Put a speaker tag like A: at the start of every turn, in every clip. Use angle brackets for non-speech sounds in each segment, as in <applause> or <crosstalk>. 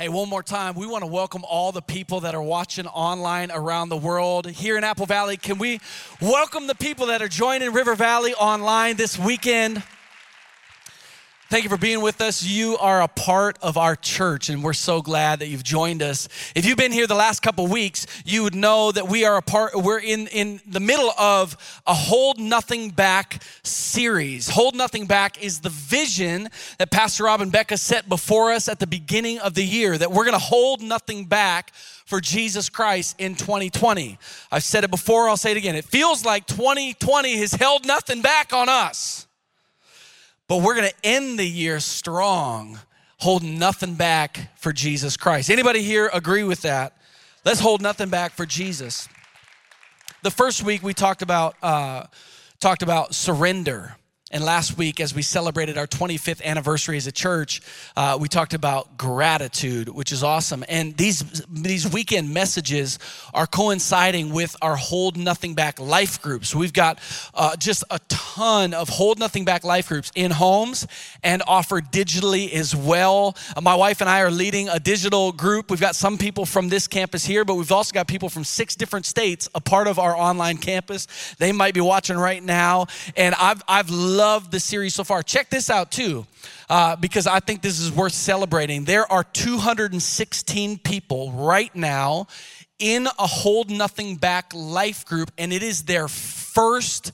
A: Hey, one more time, we want to welcome all the people that are watching online around the world. Here in Apple Valley, can we welcome the people that are joining River Valley online this weekend? Thank you for being with us. You are a part of our church, and we're so glad that you've joined us. If you've been here the last couple weeks, you would know that we are a part, we're in, in the middle of a Hold Nothing Back series. Hold Nothing Back is the vision that Pastor Rob and Becca set before us at the beginning of the year, that we're gonna hold nothing back for Jesus Christ in 2020. I've said it before, I'll say it again. It feels like 2020 has held nothing back on us. But we're going to end the year strong, holding nothing back for Jesus Christ. Anybody here agree with that? Let's hold nothing back for Jesus. The first week we talked about uh, talked about surrender. And last week, as we celebrated our 25th anniversary as a church, uh, we talked about gratitude, which is awesome. And these, these weekend messages are coinciding with our Hold Nothing Back life groups. We've got uh, just a ton of Hold Nothing Back life groups in homes and offered digitally as well. Uh, my wife and I are leading a digital group. We've got some people from this campus here, but we've also got people from six different states a part of our online campus. They might be watching right now. And I've, I've loved the series so far. Check this out too, uh, because I think this is worth celebrating. There are 216 people right now in a Hold Nothing Back life group, and it is their first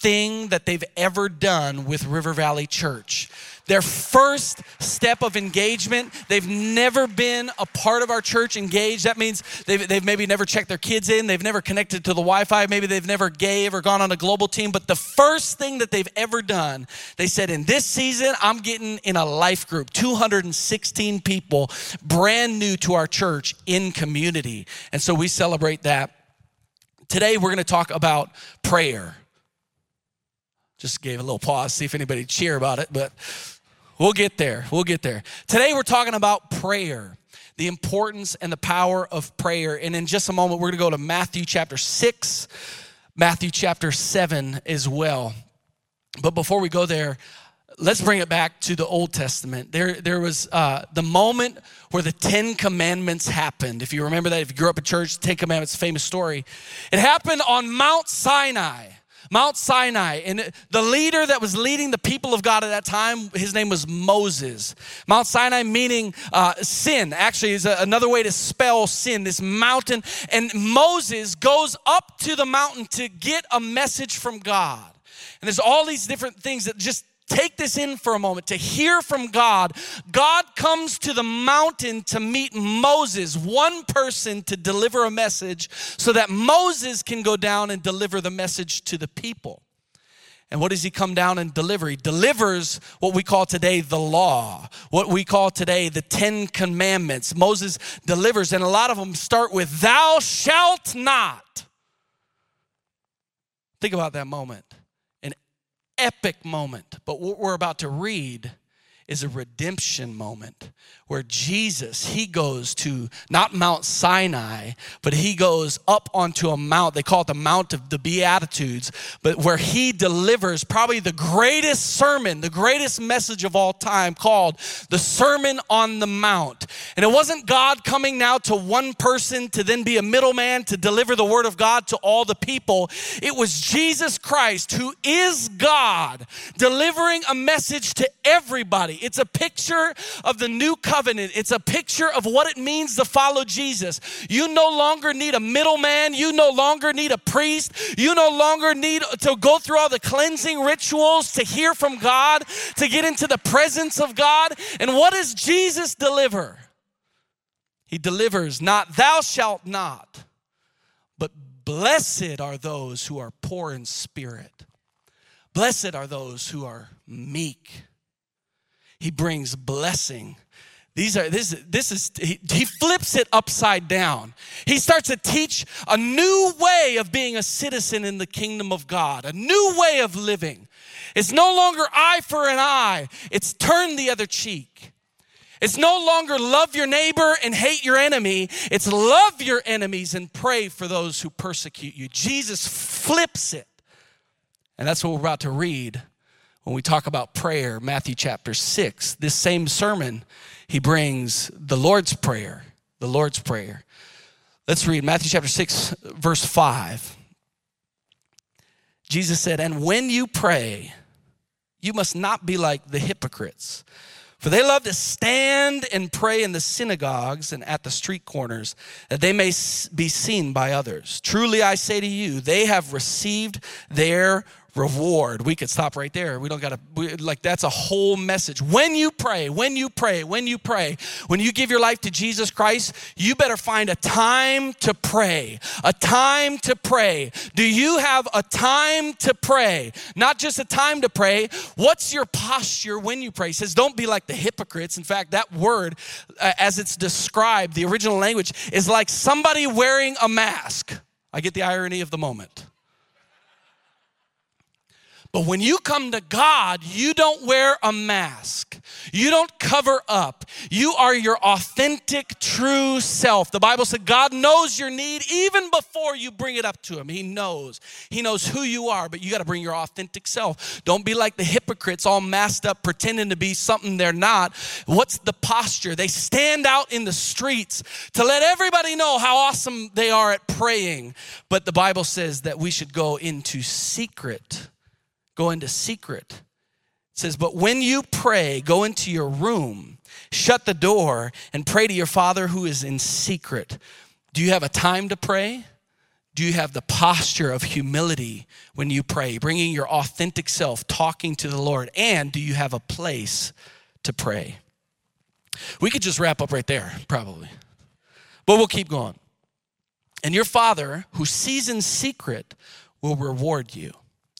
A: thing that they've ever done with River Valley Church their first step of engagement. They've never been a part of our church engaged. That means they've, they've maybe never checked their kids in, they've never connected to the Wi Fi, maybe they've never gave or gone on a global team. But the first thing that they've ever done, they said, in this season, I'm getting in a life group, 216 people, brand new to our church in community. And so we celebrate that. Today, we're going to talk about prayer. Just gave a little pause, see if anybody cheer about it, but we'll get there. We'll get there. Today we're talking about prayer, the importance and the power of prayer. And in just a moment, we're going to go to Matthew chapter 6, Matthew chapter 7 as well. But before we go there, let's bring it back to the Old Testament. There, there was uh, the moment where the Ten Commandments happened. If you remember that, if you grew up in church, Ten Commandments, famous story. It happened on Mount Sinai. Mount Sinai. And the leader that was leading the people of God at that time, his name was Moses. Mount Sinai meaning uh, sin, actually, is a, another way to spell sin, this mountain. And Moses goes up to the mountain to get a message from God. And there's all these different things that just take this in for a moment to hear from God. God comes to the mountain to meet Moses, one person to deliver a message so that Moses can go down and deliver the message to the people. And what does he come down and deliver? He delivers what we call today the law, what we call today the Ten Commandments. Moses delivers, and a lot of them start with, Thou shalt not. Think about that moment epic moment. But what we're about to read is a redemption moment where Jesus, he goes to not Mount Sinai, but he goes up onto a mount. They call it the Mount of the Beatitudes, but where he delivers probably the greatest sermon, the greatest message of all time called the Sermon on the Mount. And it wasn't God coming now to one person to then be a middleman to deliver the word of God to all the people. It was Jesus Christ, who is God, delivering a message to everybody. It's a picture of the new covenant. It's a picture of what it means to follow Jesus. You no longer need a middleman. You no longer need a priest. You no longer need to go through all the cleansing rituals to hear from God, to get into the presence of God. And what does Jesus deliver? He delivers not, thou shalt not, but blessed are those who are poor in spirit. Blessed are those who are meek. He brings blessing These are this this is he, he, flips it upside down. He starts to teach a new way of being a citizen in the kingdom of God, a new way of living. It's no longer eye for an eye. It's turn the other cheek. It's no longer love your neighbor and hate your enemy. It's love your enemies and pray for those who persecute you. Jesus flips it. And that's what we're about to read when we talk about prayer, Matthew chapter 6. This same sermon he brings the Lord's Prayer. The Lord's Prayer. Let's read Matthew chapter 6, verse 5. Jesus said, And when you pray, you must not be like the hypocrites. For they love to stand and pray in the synagogues and at the street corners, that they may be seen by others. Truly I say to you, they have received their reward. We could stop right there. We don't got to, like, that's a whole message. When you pray, when you pray, when you pray, when you give your life to Jesus Christ, you better find a time to pray. A time to pray. Do you have a time to pray? Not just a time to pray. What's your posture when you pray? He says, don't be like the hypocrites. In fact, that word, uh, as it's described, the original language, is like somebody wearing a mask. I get the irony of the moment. But when you come to God, you don't wear a mask. You don't cover up. You are your authentic, true self. The Bible said God knows your need even before you bring it up to Him. He knows. He knows who you are, but you got to bring your authentic self. Don't be like the hypocrites, all masked up, pretending to be something they're not. What's the posture? They stand out in the streets to let everybody know how awesome they are at praying. But the Bible says that we should go into secret go into secret. It says, But when you pray, go into your room, shut the door, and pray to your Father who is in secret. Do you have a time to pray? Do you have the posture of humility when you pray, bringing your authentic self, talking to the Lord? And do you have a place to pray? We could just wrap up right there, probably. But we'll keep going. And your Father, who sees in secret, will reward you.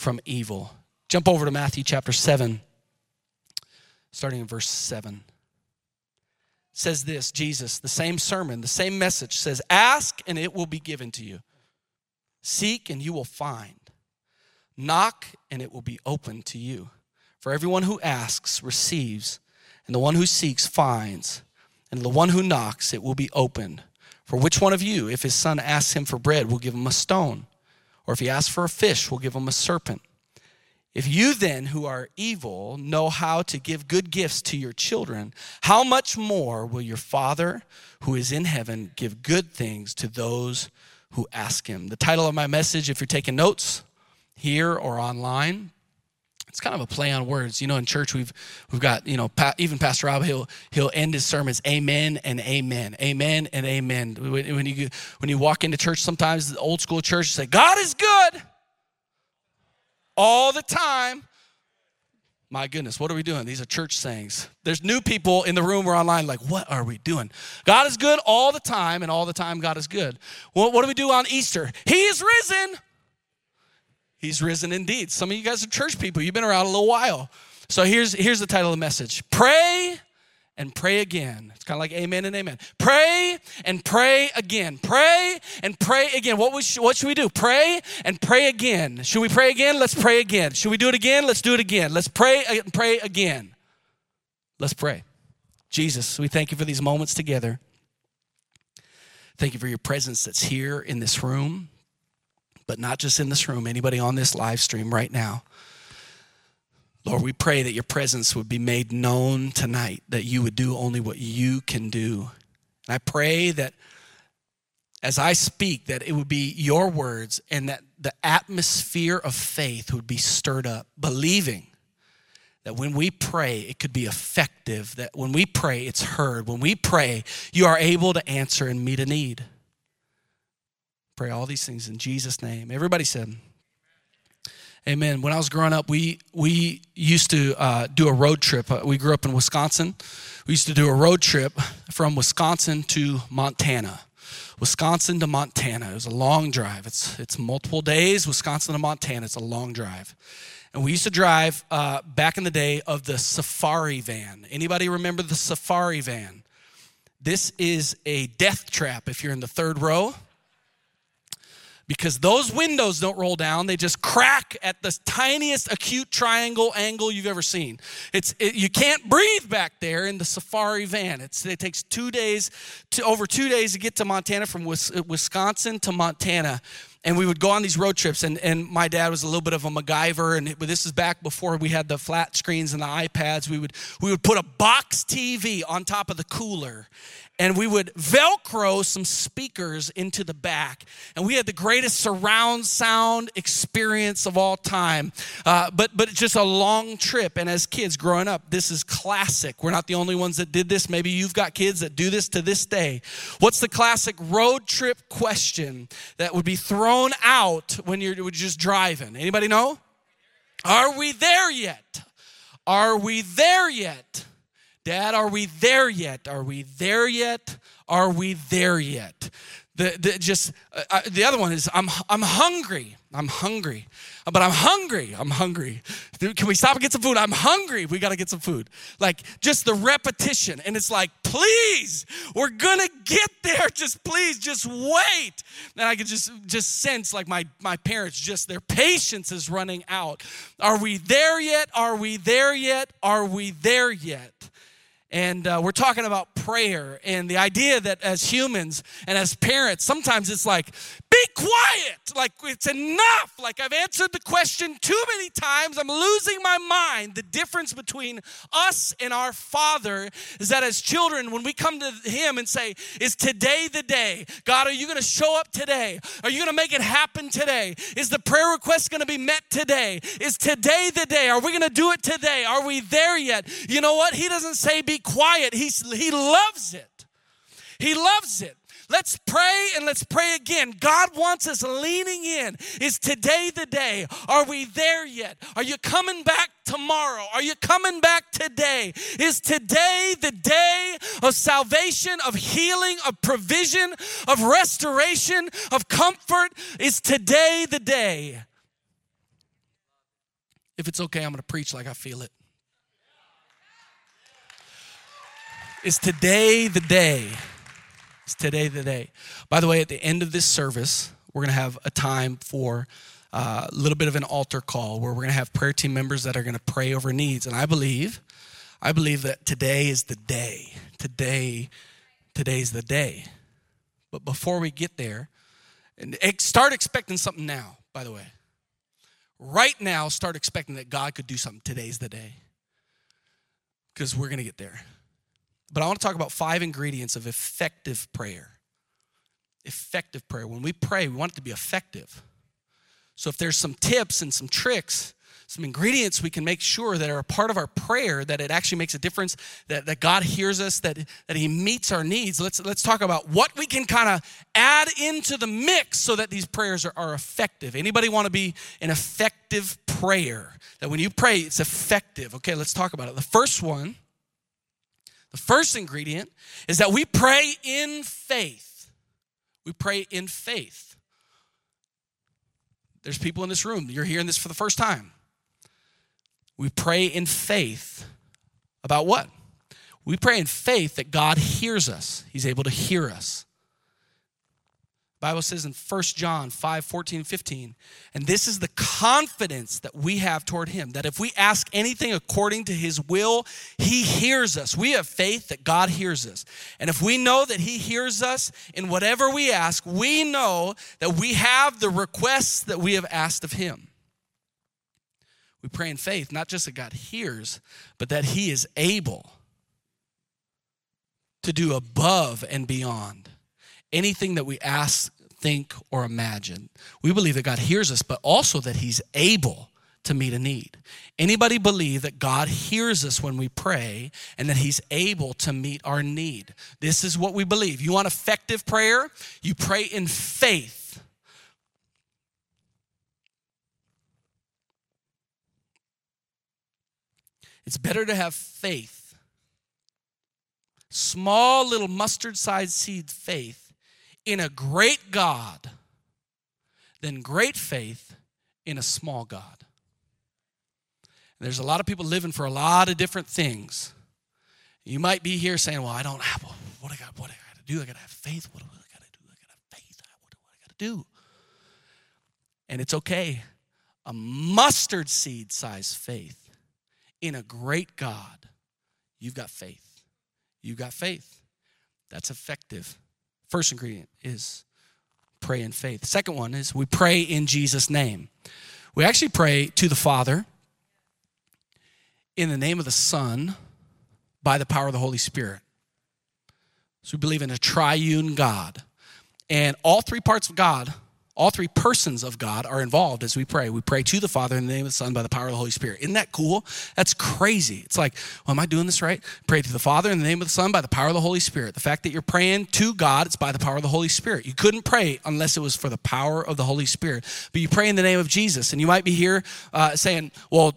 A: from evil. Jump over to Matthew chapter 7, starting in verse 7. It says this Jesus, the same sermon, the same message says, Ask and it will be given to you. Seek and you will find. Knock and it will be open to you. For everyone who asks receives, and the one who seeks finds, and the one who knocks it will be opened. For which one of you, if his son asks him for bread, will give him a stone? Or if he asks for a fish, we'll give him a serpent. If you then, who are evil, know how to give good gifts to your children, how much more will your Father who is in heaven give good things to those who ask him? The title of my message, if you're taking notes here or online, it's kind of a play on words. You know, in church we've we've got you know pa- even Pastor Rob he'll he'll end his sermons Amen and Amen, Amen and Amen. When, when you when you walk into church, sometimes the old school church say God is good all the time. My goodness, what are we doing? These are church sayings. There's new people in the room or online, like, what are we doing? God is good all the time, and all the time God is good. Well, what do we do on Easter? He is risen. He's risen indeed. Some of you guys are church people. You've been around a little while. So here's, here's the title of the message Pray and pray again. It's kind of like amen and amen. Pray and pray again. Pray and pray again. What, we sh- what should we do? Pray and pray again. Should we pray again? Let's pray again. Should we do it again? Let's do it again. Let's pray and pray again. Let's pray. Jesus, we thank you for these moments together. Thank you for your presence that's here in this room but not just in this room, anybody on this live stream right now. Lord, we pray that your presence would be made known tonight, that you would do only what you can do. And I pray that as I speak, that it would be your words and that the atmosphere of faith would be stirred up, believing that when we pray, it could be effective, that when we pray, it's heard. When we pray, you are able to answer and meet a need. Pray all these things in Jesus' name. Everybody said, Amen. When I was growing up, we we used to uh, do a road trip. Uh, we grew up in Wisconsin. We used to do a road trip from Wisconsin to Montana. Wisconsin to Montana. It was a long drive. It's it's multiple days. Wisconsin to Montana. It's a long drive. And we used to drive uh, back in the day of the safari van. Anybody remember the safari van? This is a death trap if you're in the third row because those windows don't roll down they just crack at the tiniest acute triangle angle you've ever seen. It's it, you can't breathe back there in the safari van. It's, it takes two days to over two days to get to montana from uh, wisconsin to montana. And we would go on these road trips and, and my dad was a little bit of a macgyver and this is back before we had the flat screens and the ipads. We would we would put a box tv on top of the cooler and we would velcro some speakers into the back. And we had the greatest surround sound experience of all time. Uh, but but it's just a long trip. And as kids growing up this is classic. We're not the only ones that did this. Maybe you've got kids that do this to this day. What's the classic road trip question that would be thrown out when you're just driving? Anybody know? Are we there yet? Are we there yet Dad, are we there yet? Are we there yet? Are we there yet? The, the just uh, uh, the other one is I'm I'm hungry. I'm hungry, but I'm hungry. I'm hungry. Dude, Can we stop and get some food? I'm hungry. We got to get some food. Like just the repetition, and it's like, please, we're gonna get there. <laughs> Just please, just wait. And I could just just sense like my my parents just their patience is running out. Are we there yet? Are we there yet? Are we there yet? And uh, we're talking about prayer and the idea that as humans and as parents, sometimes it's like, be quiet. Like it's enough. Like I've answered the question too many times. I'm losing my mind. The difference between us and our Father is that as children, when we come to Him and say, Is today the day? God, are you going to show up today? Are you going to make it happen today? Is the prayer request going to be met today? Is today the day? Are we going to do it today? Are we there yet? You know what? He doesn't say be quiet. He's, he loves it. He loves it. Let's pray and let's pray again. God wants us leaning in. Is today the day? Are we there yet? Are you coming back tomorrow? Are you coming back today? Is today the day of salvation, of healing, of provision, of restoration, of comfort? Is today the day? If it's okay, I'm going to preach like I feel it. Is today the day? Is today the day? By the way, at the end of this service, we're going to have a time for uh, a little bit of an altar call where we're going to have prayer team members that are going to pray over needs. And I believe, I believe that today is the day. Today, today's the day. But before we get there, and start expecting something now, by the way. Right now, start expecting that God could do something. Today's the day. Because we're going to get there. But I want to talk about five ingredients of effective prayer. Effective prayer. When we pray, we want it to be effective. So if there's some tips and some tricks, some ingredients we can make sure that are a part of our prayer, that it actually makes a difference, that, that God hears us, that, that He meets our needs. Let's, let's talk about what we can kind of add into the mix so that these prayers are, are effective. Anybody want to be an effective prayer? That when you pray, it's effective. Okay, let's talk about it. The first one the first ingredient is that we pray in faith. We pray in faith. There's people in this room, you're hearing this for the first time. We pray in faith about what? We pray in faith that God hears us, He's able to hear us. Bible says in 1 John 5 14, 15, and this is the confidence that we have toward him that if we ask anything according to his will, he hears us. We have faith that God hears us. And if we know that he hears us in whatever we ask, we know that we have the requests that we have asked of him. We pray in faith, not just that God hears, but that he is able to do above and beyond anything that we ask, think, or imagine. We believe that God hears us, but also that He's able to meet a need. Anybody believe that God hears us when we pray and that He's able to meet our need? This is what we believe. You want effective prayer? You pray in faith. It's better to have faith, small little mustard sized seed faith in a great God than great faith in a small God. There's a lot of people living for a lot of different things. You might be here saying, Well, I don't have, what I got, what I got to do? I got to have faith. What do I got to do? I got to have faith. What do I got to do? And it's okay. A mustard seed size faith in a great God. You've got faith. You've got faith. That's effective. First ingredient is pray in faith. Second one is we pray in Jesus' name. We actually pray to the Father in the name of the Son by the power of the Holy Spirit. So we believe in a triune God. And all three parts of God, all three persons of God are involved as we pray. We pray to the Father in the name of the Son by the power of the Holy Spirit. Isn't that cool? That's crazy. It's like, well, am I doing this right? Pray to the Father in the name of the Son by the power of the Holy Spirit. The fact that you're praying to God, it's by the power of the Holy Spirit. You couldn't pray unless it was for the power of the Holy Spirit. But you pray in the name of Jesus. And you might be here uh, saying, well,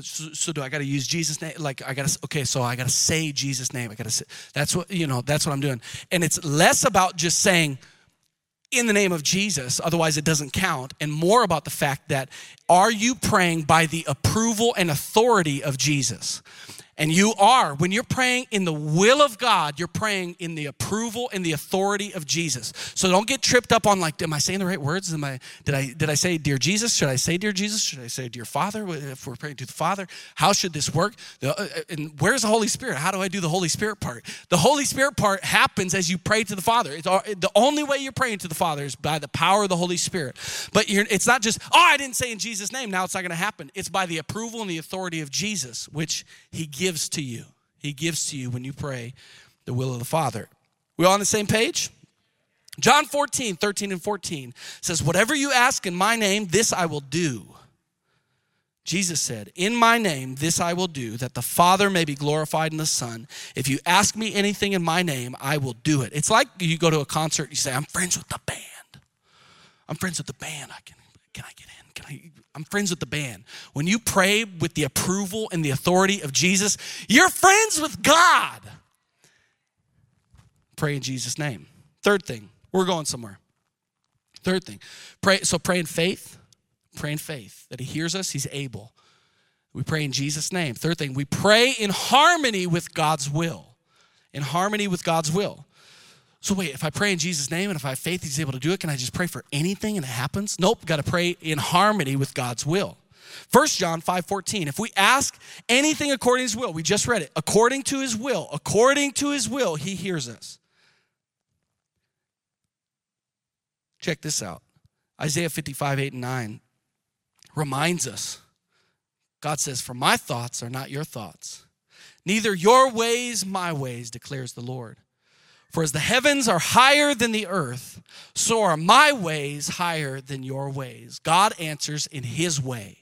A: so, so, do I got to use Jesus' name? Like I got to okay, so I got to say Jesus' name. I got to say that's what you know. That's what I'm doing, and it's less about just saying in the name of Jesus, otherwise it doesn't count, and more about the fact that are you praying by the approval and authority of Jesus? And you are, when you're praying in the will of God, you're praying in the approval and the authority of Jesus. So don't get tripped up on like, am I saying the right words? Am I did I did I say dear Jesus? Should I say dear Jesus? Should I say dear Father? If we're praying to the Father, how should this work? Uh, uh, and where's the Holy Spirit? How do I do the Holy Spirit part? The Holy Spirit part happens as you pray to the Father. It's the only way you're praying to the Father is by the power of the Holy Spirit. But it's not just, oh, I didn't say in Jesus' name, now it's not going to happen. It's by the approval and the authority of Jesus, which He gives gives to you. He gives to you when you pray the will of the Father. We all on the same page? John 14, 13 and 14 says, Whatever you ask in my name, this I will do. Jesus said, In my name, this I will do, that the Father may be glorified in the Son. If you ask me anything in my name, I will do it. It's like you go to a concert, you say, I'm friends with the band. I'm friends with the band. I can, can I get in? Can I I'm friends with the band. When you pray with the approval and the authority of Jesus, you're friends with God. Pray in Jesus' name. Third thing, we're going somewhere. Third thing, pray. So pray in faith. Pray in faith that He hears us. He's able. We pray in Jesus' name. Third thing, we pray in harmony with God's will. In harmony with God's will. So wait, if I pray in Jesus' name and if I have faith he's able to do it, can I just pray for anything and it happens? Nope, got to pray in harmony with God's will. 1 John 5 14. If we ask anything according to his will, we just read it, according to his will, according to his will, he hears us. Check this out. Isaiah 55, 8 and 9 reminds us God says, For my thoughts are not your thoughts, neither your ways my ways, declares the Lord. For as the heavens are higher than the earth, so are my ways higher than your ways. God answers in His way,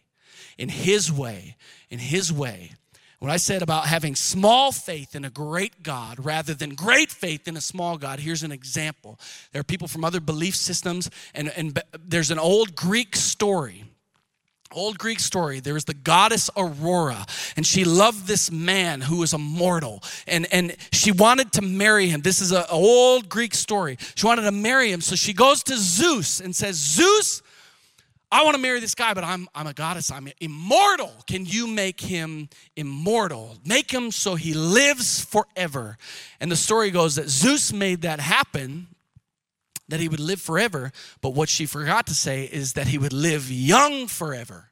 A: in His way, in His way. When I said about having small faith in a great God rather than great faith in a small God, here's an example. There are people from other belief systems, and, and there's an old Greek story Old Greek story, there was the goddess Aurora, and she loved this man who was a mortal, and, and she wanted to marry him. This is an old Greek story. She wanted to marry him, so she goes to Zeus and says, Zeus, I want to marry this guy, but I'm, I'm a goddess. I'm immortal. Can you make him immortal? Make him so he lives forever. And the story goes that Zeus made that happen that he would live forever, but what she forgot to say is that he would live young forever.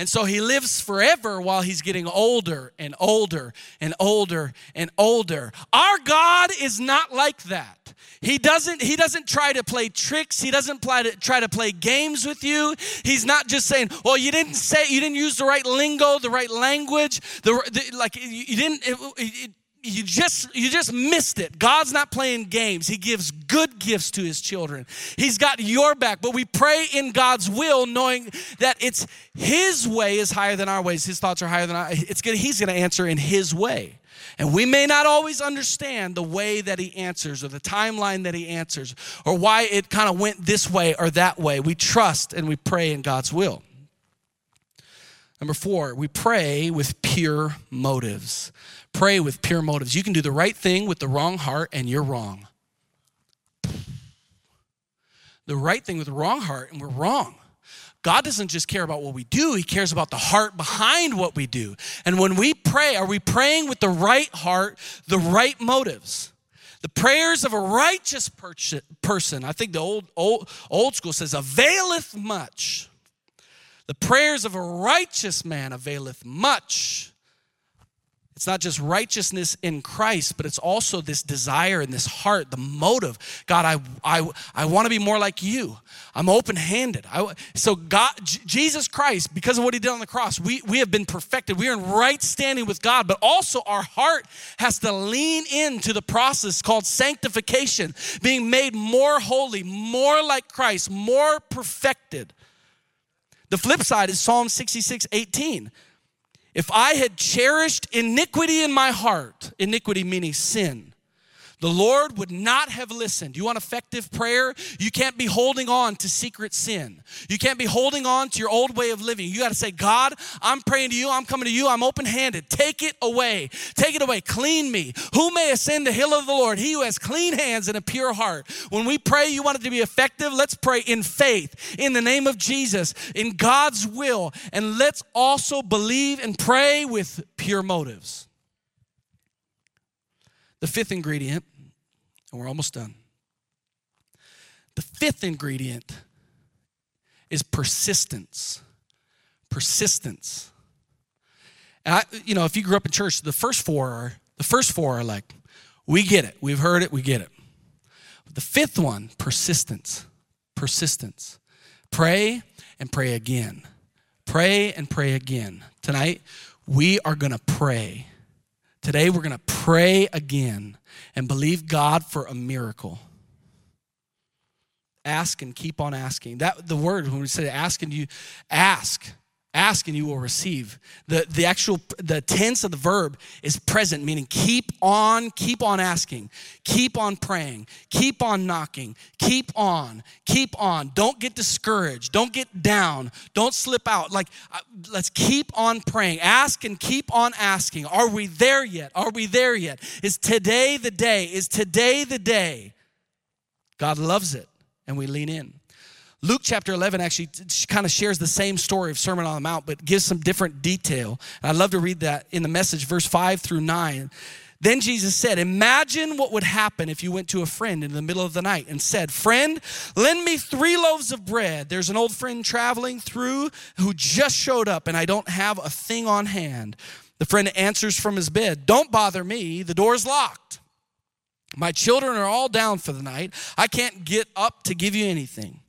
A: And so he lives forever while he's getting older and older and older and older. Our God is not like that. He doesn't he doesn't try to play tricks. He doesn't try to try to play games with you. He's not just saying, "Well, you didn't say you didn't use the right lingo, the right language, the, the like you didn't it, it, you just you just missed it. God's not playing games. He gives good gifts to his children. He's got your back but we pray in god's will knowing that it's his way is higher than our ways. His thoughts are higher than our it's gonna he's gonna answer in his way. And we may not always understand the way that he answers or the timeline that he answers or why it kind of went this way or that way. We trust and we pray in god's will. Number four, we pray with pure motives. Pray with pure motives. You can do the right thing with the wrong heart, and you're wrong. The right thing with the wrong heart, and we're wrong. God doesn't just care about what we do, He cares about the heart behind what we do. And when we pray, are we praying with the right heart, the right motives? The prayers of a righteous person, I think the old, old, old school says, availeth much. The prayers of a righteous man availeth much. It's not just righteousness in Christ, but it's also this desire and this heart, the motive. God, I, I, I want to be more like you. I'm open handed. So, God, J- Jesus Christ, because of what he did on the cross, we, we have been perfected. We are in right standing with God, but also our heart has to lean into the process called sanctification, being made more holy, more like Christ, more perfected. The flip side is Psalm 66 18. If I had cherished iniquity in my heart, iniquity meaning sin, the Lord would not have listened. You want effective prayer? You can't be holding on to secret sin. You can't be holding on to your old way of living. You got to say, God, I'm praying to you. I'm coming to you. I'm open handed. Take it away. Take it away. Clean me. Who may ascend the hill of the Lord? He who has clean hands and a pure heart. When we pray, you want it to be effective. Let's pray in faith, in the name of Jesus, in God's will. And let's also believe and pray with pure motives. The fifth ingredient and we're almost done. The fifth ingredient is persistence. Persistence. And I, you know, if you grew up in church, the first four are the first four are like, we get it, we've heard it, we get it. But the fifth one, persistence. Persistence. Pray and pray again. Pray and pray again. Tonight, we are gonna pray. Today, we're gonna pray again and believe God for a miracle. Ask and keep on asking. That the word when we say ask and you ask, ask and you will receive. The the actual the tense of the verb is present, meaning keep on, keep on asking, keep on praying, keep on knocking, keep on, keep on. Don't get discouraged. Don't get down. Don't slip out. Like uh, let's keep on praying. Ask and keep on asking. Are we there yet? Are we there yet? Is today the day? Is today the day? God loves it and we lean in. Luke chapter 11 actually kind of shares the same story of Sermon on the Mount, but gives some different detail. And I'd love to read that in the message, verse 5 through 9. Then Jesus said, Imagine what would happen if you went to a friend in the middle of the night and said, Friend, lend me three loaves of bread. There's an old friend traveling through who just showed up, and I don't have a thing on hand. The friend answers from his bed, Don't bother me, the door's locked. My children are all down for the night. I can't get up to give you anything.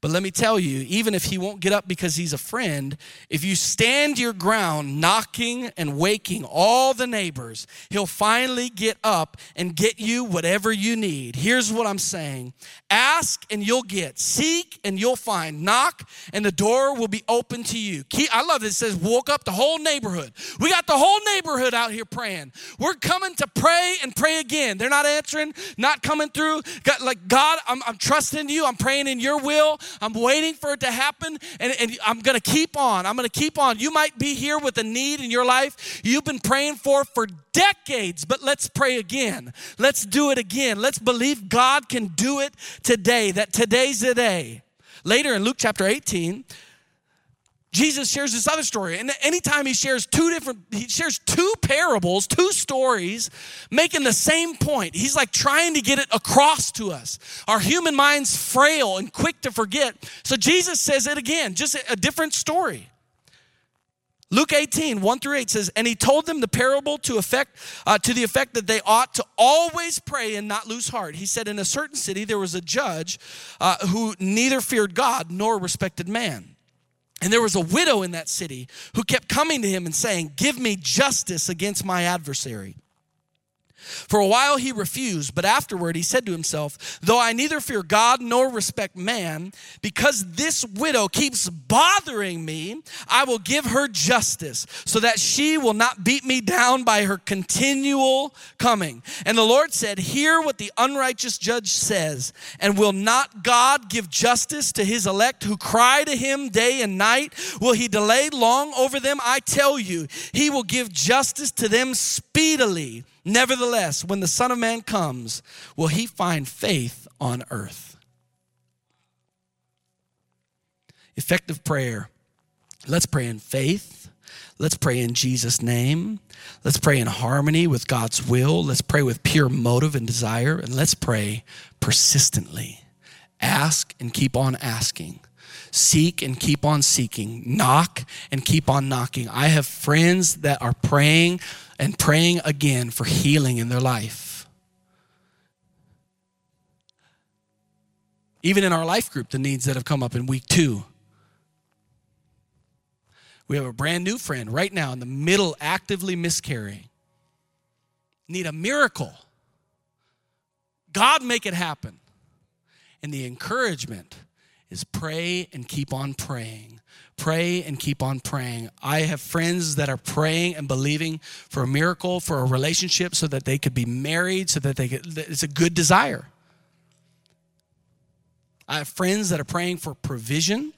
A: But let me tell you, even if he won't get up because he's a friend, if you stand your ground knocking and waking all the neighbors, he'll finally get up and get you whatever you need. Here's what I'm saying ask and you'll get, seek and you'll find, knock and the door will be open to you. I love it. It says, woke up the whole neighborhood. We got the whole neighborhood out here praying. We're coming to pray and pray again. They're not answering, not coming through. God, like, God, I'm, I'm trusting you. I'm praying in your will. I'm waiting for it to happen, and, and I'm going to keep on. I'm going to keep on. You might be here with a need in your life you've been praying for for decades, but let's pray again. Let's do it again. Let's believe God can do it today, that today's the day. Later in Luke chapter 18, Jesus shares this other story. And anytime he shares two different, he shares two parables, two stories, making the same point. He's like trying to get it across to us. Our human mind's frail and quick to forget. So Jesus says it again, just a different story. Luke 18, 1 through 8 says, And he told them the parable to effect uh, to the effect that they ought to always pray and not lose heart. He said, In a certain city there was a judge uh, who neither feared God nor respected man. And there was a widow in that city who kept coming to him and saying, Give me justice against my adversary. For a while he refused, but afterward he said to himself, Though I neither fear God nor respect man, because this widow keeps bothering me, I will give her justice, so that she will not beat me down by her continual coming. And the Lord said, Hear what the unrighteous judge says, and will not God give justice to his elect who cry to him day and night? Will he delay long over them? I tell you, he will give justice to them speedily. Nevertheless, when the Son of Man comes, will he find faith on earth? Effective prayer. Let's pray in faith. Let's pray in Jesus' name. Let's pray in harmony with God's will. Let's pray with pure motive and desire. And let's pray persistently. Ask and keep on asking. Seek and keep on seeking. Knock and keep on knocking. I have friends that are praying and praying again for healing in their life. Even in our life group, the needs that have come up in week two. We have a brand new friend right now in the middle, actively miscarrying. Need a miracle. God make it happen. And the encouragement is pray and keep on praying. Pray and keep on praying. I have friends that are praying and believing for a miracle, for a relationship, so that they could be married, so that they could, it's a good desire. I have friends that are praying for provision.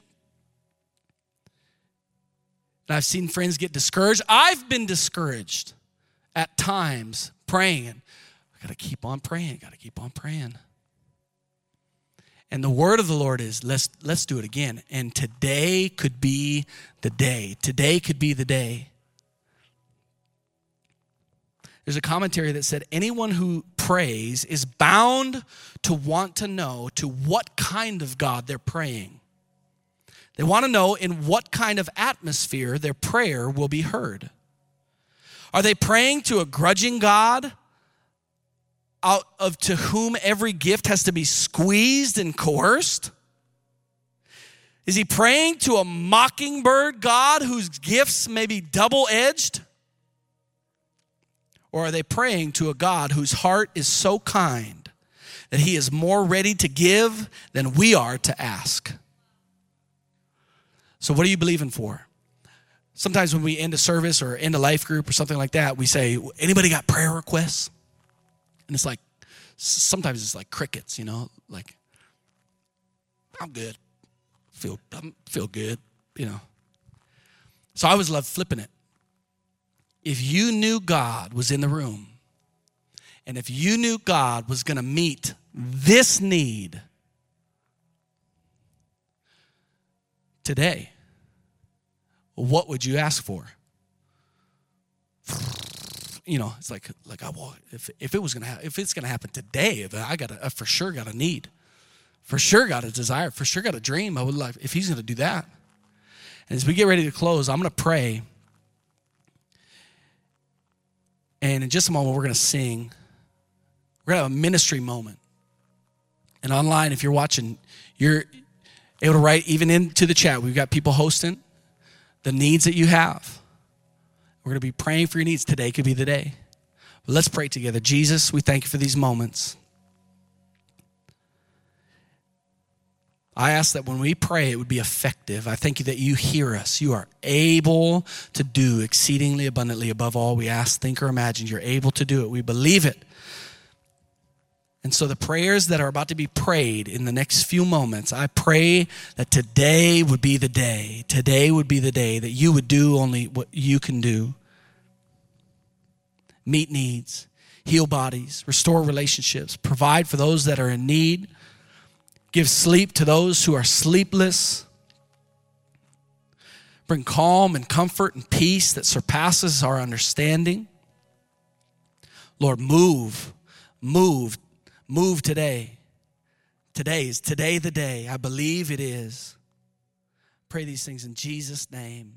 A: And I've seen friends get discouraged. I've been discouraged at times praying. I got to keep on praying. Got to keep on praying. And the word of the Lord is let's let's do it again. And today could be the day. Today could be the day. There's a commentary that said anyone who prays is bound to want to know to what kind of God they're praying. They want to know in what kind of atmosphere their prayer will be heard. Are they praying to a grudging God out of to whom every gift has to be squeezed and coerced? Is he praying to a mockingbird God whose gifts may be double edged? Or are they praying to a God whose heart is so kind that he is more ready to give than we are to ask? So, what are you believing for? Sometimes when we end a service or end a life group or something like that, we say, Anybody got prayer requests? And it's like, sometimes it's like crickets, you know, like, I'm good. Feel, I feel good, you know. So I always love flipping it. If you knew God was in the room, and if you knew God was going to meet this need today, what would you ask for? You know, it's like like I well, if if it was gonna ha- if it's gonna happen today, I got I for sure got a need, for sure got a desire, for sure got a dream. I would like if he's gonna do that. And as we get ready to close, I'm gonna pray. And in just a moment, we're gonna sing. We're gonna have a ministry moment. And online, if you're watching, you're able to write even into the chat. We've got people hosting the needs that you have we're going to be praying for your needs. Today could be the day. But let's pray together. Jesus, we thank you for these moments. I ask that when we pray, it would be effective. I thank you that you hear us. You are able to do exceedingly abundantly above all we ask, think, or imagine. You're able to do it. We believe it. And so, the prayers that are about to be prayed in the next few moments, I pray that today would be the day. Today would be the day that you would do only what you can do meet needs, heal bodies, restore relationships, provide for those that are in need, give sleep to those who are sleepless, bring calm and comfort and peace that surpasses our understanding. Lord, move, move Move today. Today is today the day. I believe it is. Pray these things in Jesus' name.